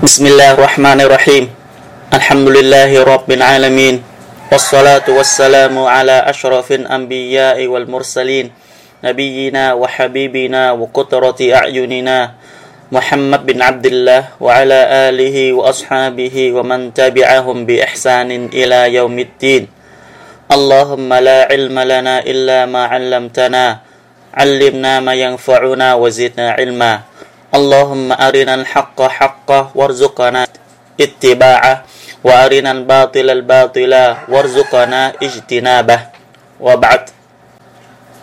بسم الله الرحمن الرحيم الحمد لله رب العالمين والصلاة والسلام على أشرف الأنبياء والمرسلين نبينا وحبيبنا وقطرة أعيننا محمد بن عبد الله وعلى آله وأصحابه ومن تبعهم بإحسان إلى يوم الدين اللهم لا علم لنا إلا ما علمتنا علمنا ما ينفعنا وزدنا علما اللهم أرنا الحق حقا وارزقنا اتباعه وأرنا الباطل الباطلا وارزقنا اجتنابه وبعد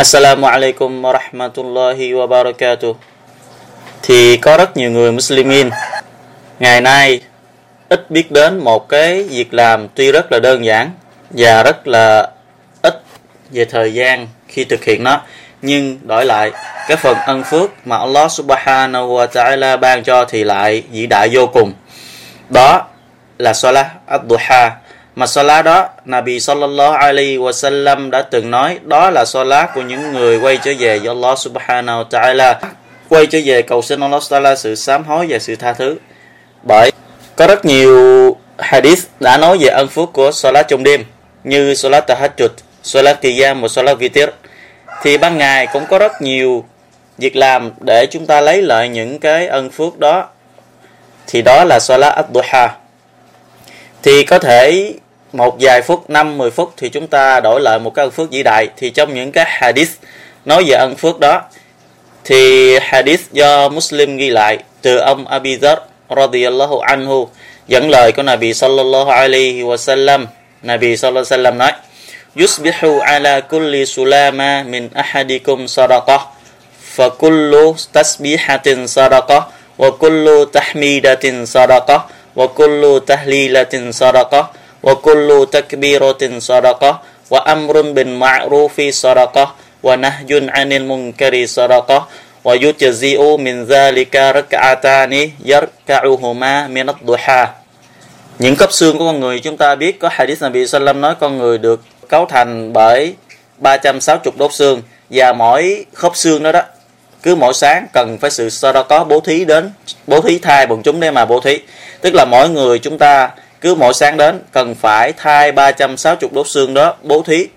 السلام عليكم ورحمة الله وبركاته thì có rất nhiều người Muslimin ngày nay ít biết đến một cái việc làm tuy rất là đơn giản và rất là ít về thời gian khi thực hiện nó nhưng đổi lại, cái phần ân phước mà Allah subhanahu wa ta'ala ban cho thì lại vĩ đại vô cùng. Đó là salat ad-duha. Mà salat đó, Nabi sallallahu alaihi wa sallam đã từng nói, đó là salat của những người quay trở về với Allah subhanahu wa ta'ala. Quay trở về cầu xin Allah ta'ala sự sám hối và sự tha thứ. Bởi có rất nhiều hadith đã nói về ân phước của salat trong đêm, như salat tahajjud, salat qiyam và salat vitir thì ban ngày cũng có rất nhiều việc làm để chúng ta lấy lại những cái ân phước đó. Thì đó là salat ad-duha. Thì có thể một vài phút 5 10 phút thì chúng ta đổi lại một cái ân phước vĩ đại. Thì trong những cái hadith nói về ân phước đó, thì hadith do Muslim ghi lại từ ông Abi Dhar radiyallahu anhu dẫn lời của Nabi sallallahu alaihi wasallam Nabi sallallahu alaihi wasallam nói yusbihu ala kulli sulama min ahadikum sadaqah, fa kullu tasbihatin sadaqah, wa kullu tahmidatin sadaqah, wa kullu tahlilatin sadaqah, wa kullu takbiratin sadaqah, wa amrun bin ma'rufi sadaqah, wa nahjun 'anil munkari sadaqah, wa yujzi'u min dhalika rak'atani yarka'uhuma min ad-duha những cấp xương của con người chúng ta biết có hadith Nabi sallam nói con người được cấu thành bởi 360 đốt xương và mỗi khớp xương đó đó, cứ mỗi sáng cần phải sự, sau đó có bố thí đến, bố thí thai bọn chúng để mà bố thí. Tức là mỗi người chúng ta cứ mỗi sáng đến cần phải thai 360 đốt xương đó bố thí.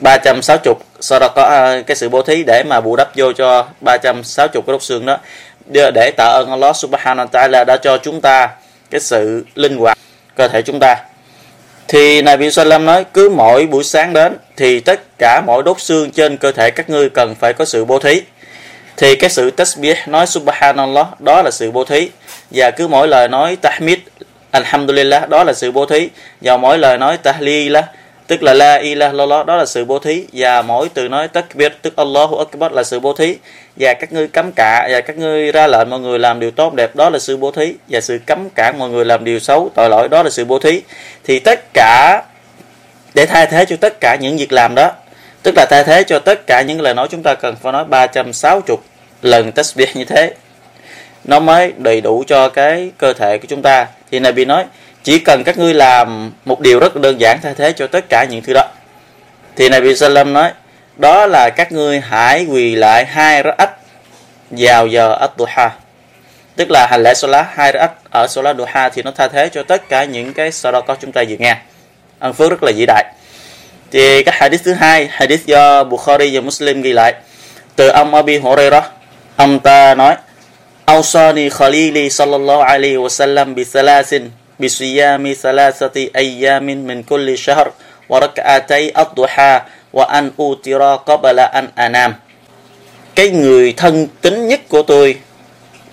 360 sau đó có à, cái sự bố thí để mà bù đắp vô cho 360 cái đốt xương đó. Để tạ ơn Allah subhanahu wa ta'ala đã cho chúng ta cái sự linh hoạt cơ thể chúng ta thì Nabi Sallam nói, cứ mỗi buổi sáng đến thì tất cả mỗi đốt xương trên cơ thể các ngươi cần phải có sự bố thí. Thì cái sự tasbih nói subhanallah, đó là sự bố thí. Và cứ mỗi lời nói tahmid, alhamdulillah, đó là sự bố thí. Và mỗi lời nói tahlila tức là la ilaha illallah, đó là sự bố thí. Và mỗi từ nói takbir, tức Allahu akbar là sự bố thí. Và các ngươi cấm cả, và các ngươi ra lệnh mọi người làm điều tốt, đẹp, đó là sự bố thí. Và sự cấm cản mọi người làm điều xấu, tội lỗi, đó là sự bố thí. Thì tất cả, để thay thế cho tất cả những việc làm đó, tức là thay thế cho tất cả những lời nói chúng ta cần phải nói 360 lần tasbih như thế, nó mới đầy đủ cho cái cơ thể của chúng ta. Thì Nabi nói chỉ cần các ngươi làm một điều rất đơn giản thay thế cho tất cả những thứ đó. Thì Nabi Sallam nói, đó là các ngươi hãy quỳ lại hai rắc vào giờ at-duha tức là hành lễ solat hai rắc ở solat duha thì nó thay thế cho tất cả những cái sau có chúng ta vừa nghe. Ân phước rất là vĩ đại. Thì cái hadith thứ hai, hadith do Bukhari và Muslim ghi lại. Từ ông Abi Hurairah, ông ta nói, Awsani Khalili sallallahu alaihi wasallam bi salasin بصيام ثلاثة أيام من كل شهر وركعتي الضحى وأن أوتر قبل أن أنام. An anam cái người thân tín nhất của tôi,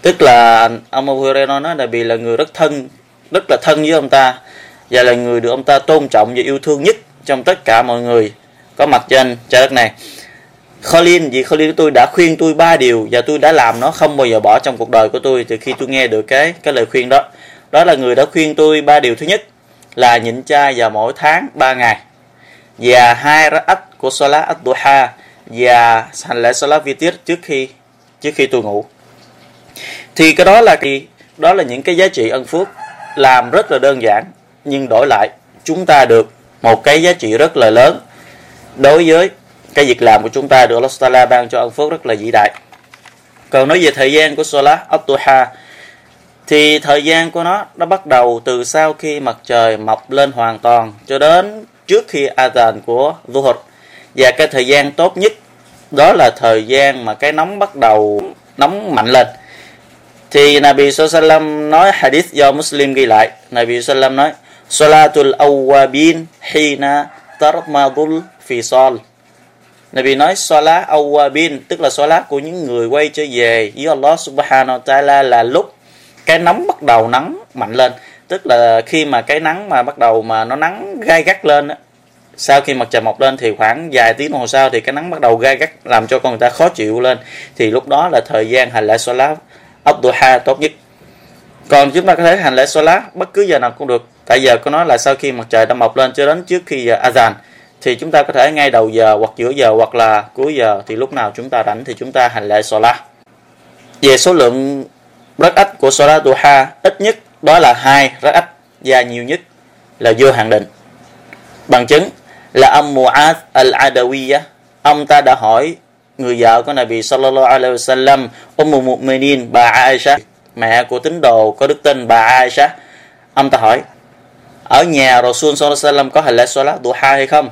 tức là ông Abu Hurairah nói là vì là người rất thân, rất là thân với ông ta, và là người được ông ta tôn trọng và yêu thương nhất trong tất cả mọi người có mặt trên trái đất này. Khalil, vì Khalil của tôi đã khuyên tôi ba điều và tôi đã làm nó không bao giờ bỏ trong cuộc đời của tôi từ khi tôi nghe được cái cái lời khuyên đó đó là người đã khuyên tôi ba điều thứ nhất, là nhịn chay vào mỗi tháng 3 ngày. Và hai ra'at của salat ad-duha và hành lễ salat vitir trước khi trước khi tôi ngủ. Thì cái đó là gì đó là những cái giá trị ân phước, làm rất là đơn giản, nhưng đổi lại, chúng ta được một cái giá trị rất là lớn đối với cái việc làm của chúng ta được Allah Taala ban cho ân phước rất là vĩ đại. Còn nói về thời gian của Salat ad thì thời gian của nó nó bắt đầu từ sau khi mặt trời mọc lên hoàn toàn cho đến trước khi Aten của Zuhur và cái thời gian tốt nhất, đó là thời gian mà cái nóng bắt đầu, nóng mạnh lên. Thì Nabi Sallam nói, hadith do Muslim ghi lại. Nabi Sallam nói, Salatul awwabin hina tarmadul fisal. Nabi nói Salat awwabin, tức là Salat của những người quay trở về với Allah subhanahu wa ta'ala là lúc cái nóng bắt đầu nắng mạnh lên. Tức là khi mà cái nắng mà bắt đầu mà nó nắng gai gắt lên á, sau khi mặt trời mọc lên thì khoảng vài tiếng đồng hồ sau thì cái nắng bắt đầu gai gắt làm cho con người ta khó chịu lên. Thì lúc đó là thời gian hành lễ Salat Abduha tốt nhất. Còn chúng ta có thể hành lễ Salat bất cứ giờ nào cũng được. Tại giờ có nói là sau khi mặt trời đã mọc lên cho đến trước khi giờ Azan, thì chúng ta có thể ngay đầu giờ hoặc giữa giờ hoặc là cuối giờ. Thì lúc nào chúng ta rảnh thì chúng ta hành lễ Salat. Về số lượng ách của Salat Duha ít nhất đó là hai rất ách và nhiều nhất là vô hạn định. Bằng chứng là ông Mu'ad al-Adawiyah ông ta đã hỏi người vợ của Nabi sallallahu alaihi wasallam Ummu Mu'minin, bà Aisha? Mẹ của tín đồ có đức tin, bà Aisha. Ông ta hỏi, ở nhà Rasul sallallahu alaihi wasallam có hành lễ salat duha hay không?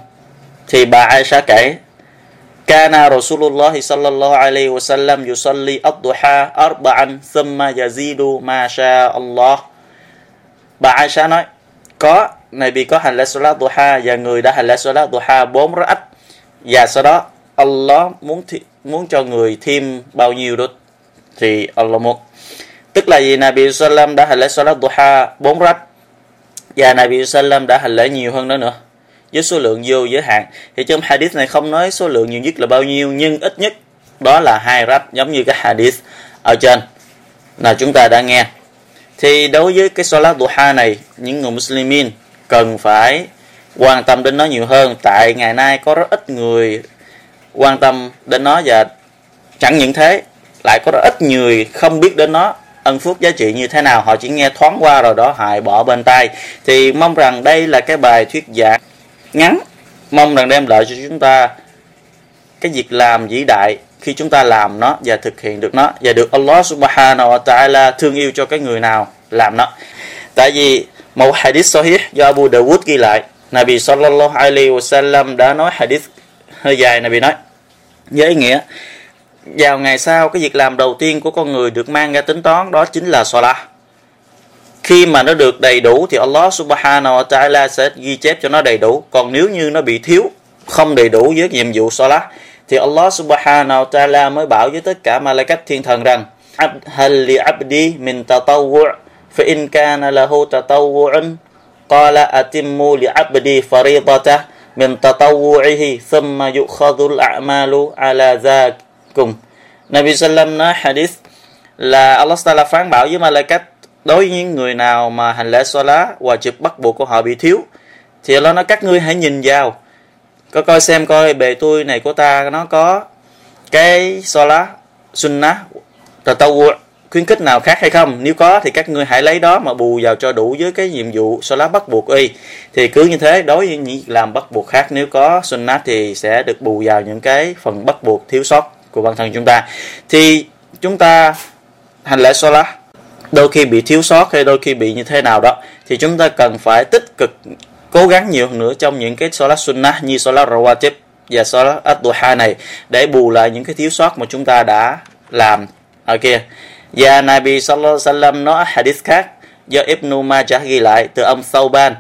Thì bà Aisha kể Kana Rasulullah sallallahu alaihi wasallam yusalli ad-duha arba'an thumma yazidu ma sha Allah. Bà Aisha nói, có, Nabi có hành lễ salat duha và người đã hành lễ salat duha 4 rakaat. Và sau đó Allah muốn thi, muốn cho người thêm bao nhiêu đó thì Allah muốn. Tức là gì Nabi sallam đã hành lễ salat duha 4 rakaat và Nabi sallam đã hành lễ nhiều hơn đó nữa với số lượng vô giới hạn. Thì trong hadith này không nói số lượng nhiều nhất là bao nhiêu, nhưng ít nhất đó là hai rách giống như cái hadith ở trên là chúng ta đã nghe. Thì đối với cái salat duha này, những người muslimin cần phải quan tâm đến nó nhiều hơn. Tại ngày nay có rất ít người quan tâm đến nó và chẳng những thế, lại có rất ít người không biết đến nó. Ân phước giá trị như thế nào, họ chỉ nghe thoáng qua rồi đó, hại bỏ bên tay thì mong rằng đây là cái bài thuyết giảng ngắn. Mong rằng đem lại cho chúng ta cái việc làm vĩ đại khi chúng ta làm nó và thực hiện được nó và được Allah subhanahu wa ta'ala thương yêu cho cái người nào làm nó. Tại vì một hadith sahih do Abu Dawud ghi lại, Nabi sallallahu alaihi wasallam đã nói hadith hơi dài, Nabi nói. Với ý nghĩa, vào ngày sau cái việc làm đầu tiên của con người được mang ra tính toán đó chính là salat khi mà nó được đầy đủ thì Allah subhanahu wa ta'ala sẽ ghi chép cho nó đầy đủ. Còn nếu như nó bị thiếu, không đầy đủ với nhiệm vụ salat, thì Allah subhanahu wa ta'ala mới bảo với tất cả malaikat thiên thần rằng hal li abdi min tatawwu' fa in kana lahu tatawwu'un, qala atimmu li abdi faridata min tatawwu'ihi, thumma yu'khadhu al-a'malu ala zakum. Nabi sallam nói hadith là Allah Taala phán bảo với malaikat đối với những người nào mà hành lễ lá và chụp bắt buộc của họ bị thiếu, thì Allah nói, các ngươi hãy nhìn vào. Có coi xem coi, bề tôi này của ta nó có cái lá sunnah, tatawwu khuyến khích nào khác hay không? Nếu có, thì các ngươi hãy lấy đó mà bù vào cho đủ với cái nhiệm vụ lá bắt buộc y. Thì cứ như thế, đối với những làm bắt buộc khác, nếu có sunnah thì sẽ được bù vào những cái phần bắt buộc thiếu sót của bản thân chúng ta. Thì chúng ta hành lễ lá đôi khi bị thiếu sót hay đôi khi bị như thế nào đó, thì chúng ta cần phải tích cực cố gắng nhiều hơn nữa trong những cái salat sunnah như salat rawatib và salat ad-duha này để bù lại những cái thiếu sót mà chúng ta đã làm. Ở kia và Nabi sallallahu alaihi wasallam nói hadith khác do Ibn Majah ghi lại từ ông Thauban.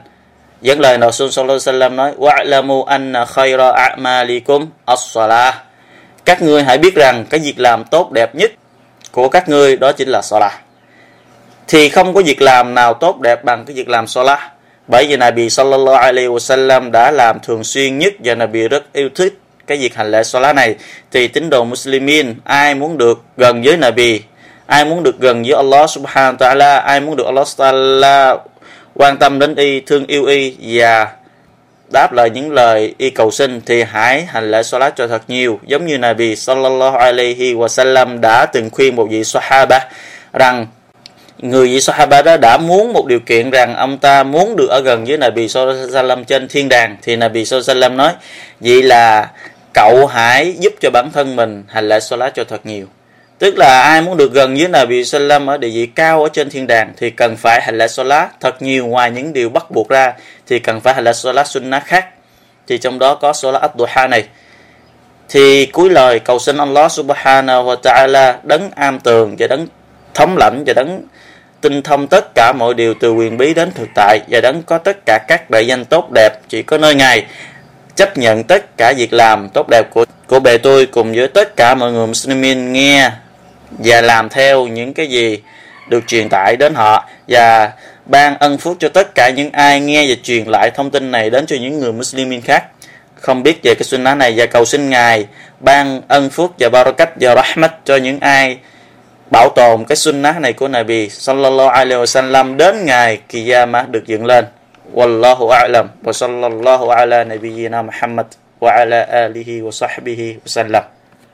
Dẫn lời nabi sallallahu alaihi wasallam nói, wa'lamu anna khayra a'malikum as-salah. Các ngươi hãy biết rằng cái việc làm tốt đẹp nhất của các ngươi đó chính là salat thì không có việc làm nào tốt đẹp bằng cái việc làm solat bởi vì Nabi sallallahu alaihi wasallam đã làm thường xuyên nhất và Nabi rất yêu thích cái việc hành lễ solat này. Thì tín đồ Muslimin, ai muốn được gần với Nabi? Ai muốn được gần với Allah subhanahu wa ta'ala? Ai muốn được Allah ta'ala quan tâm đến y, thương yêu y và đáp lời những lời y cầu xin? Thì hãy hành lễ salat cho thật nhiều. Giống như Nabi sallallahu alaihi wasallam đã từng khuyên một vị sahaba rằng người vị Sahaba đó đã muốn một điều kiện rằng ông ta muốn được ở gần với Nabi Sallam trên thiên đàng. Thì Nabi Sallam nói, vậy là cậu hãy giúp cho bản thân mình hành lễ salat cho thật nhiều. Tức là ai muốn được gần với Nabi Sallam ở địa vị cao ở trên thiên đàng thì cần phải hành lễ salat thật nhiều. Ngoài những điều bắt buộc ra thì cần phải hành lễ salat sunnah khác. Thì trong đó có salat ad-duha này. Thì cuối lời cầu xin Allah subhanahu wa ta'ala đấng am tường và đấng thống lãnh và đấng tinh thông tất cả mọi điều từ quyền bí đến thực tại và đấng có tất cả các đại danh tốt đẹp. Chỉ có nơi ngài chấp nhận tất cả việc làm tốt đẹp của của bề tôi cùng với tất cả mọi người Muslimin nghe và làm theo những cái gì được truyền tải đến họ và ban ân phúc cho tất cả những ai nghe và truyền lại thông tin này đến cho những người Muslimin khác. Không biết về cái sunnah này và cầu xin ngài ban ân phúc và barakat và rahmat cho những ai bảo tồn cái sunnah này của Nabi sallallahu alaihi wasallam đến ngày Qiyamah được dựng lên. Wallahu a'lam wa sallallahu ala nabiyyina Muhammad wa ala alihi wa sahbihi wa sallam.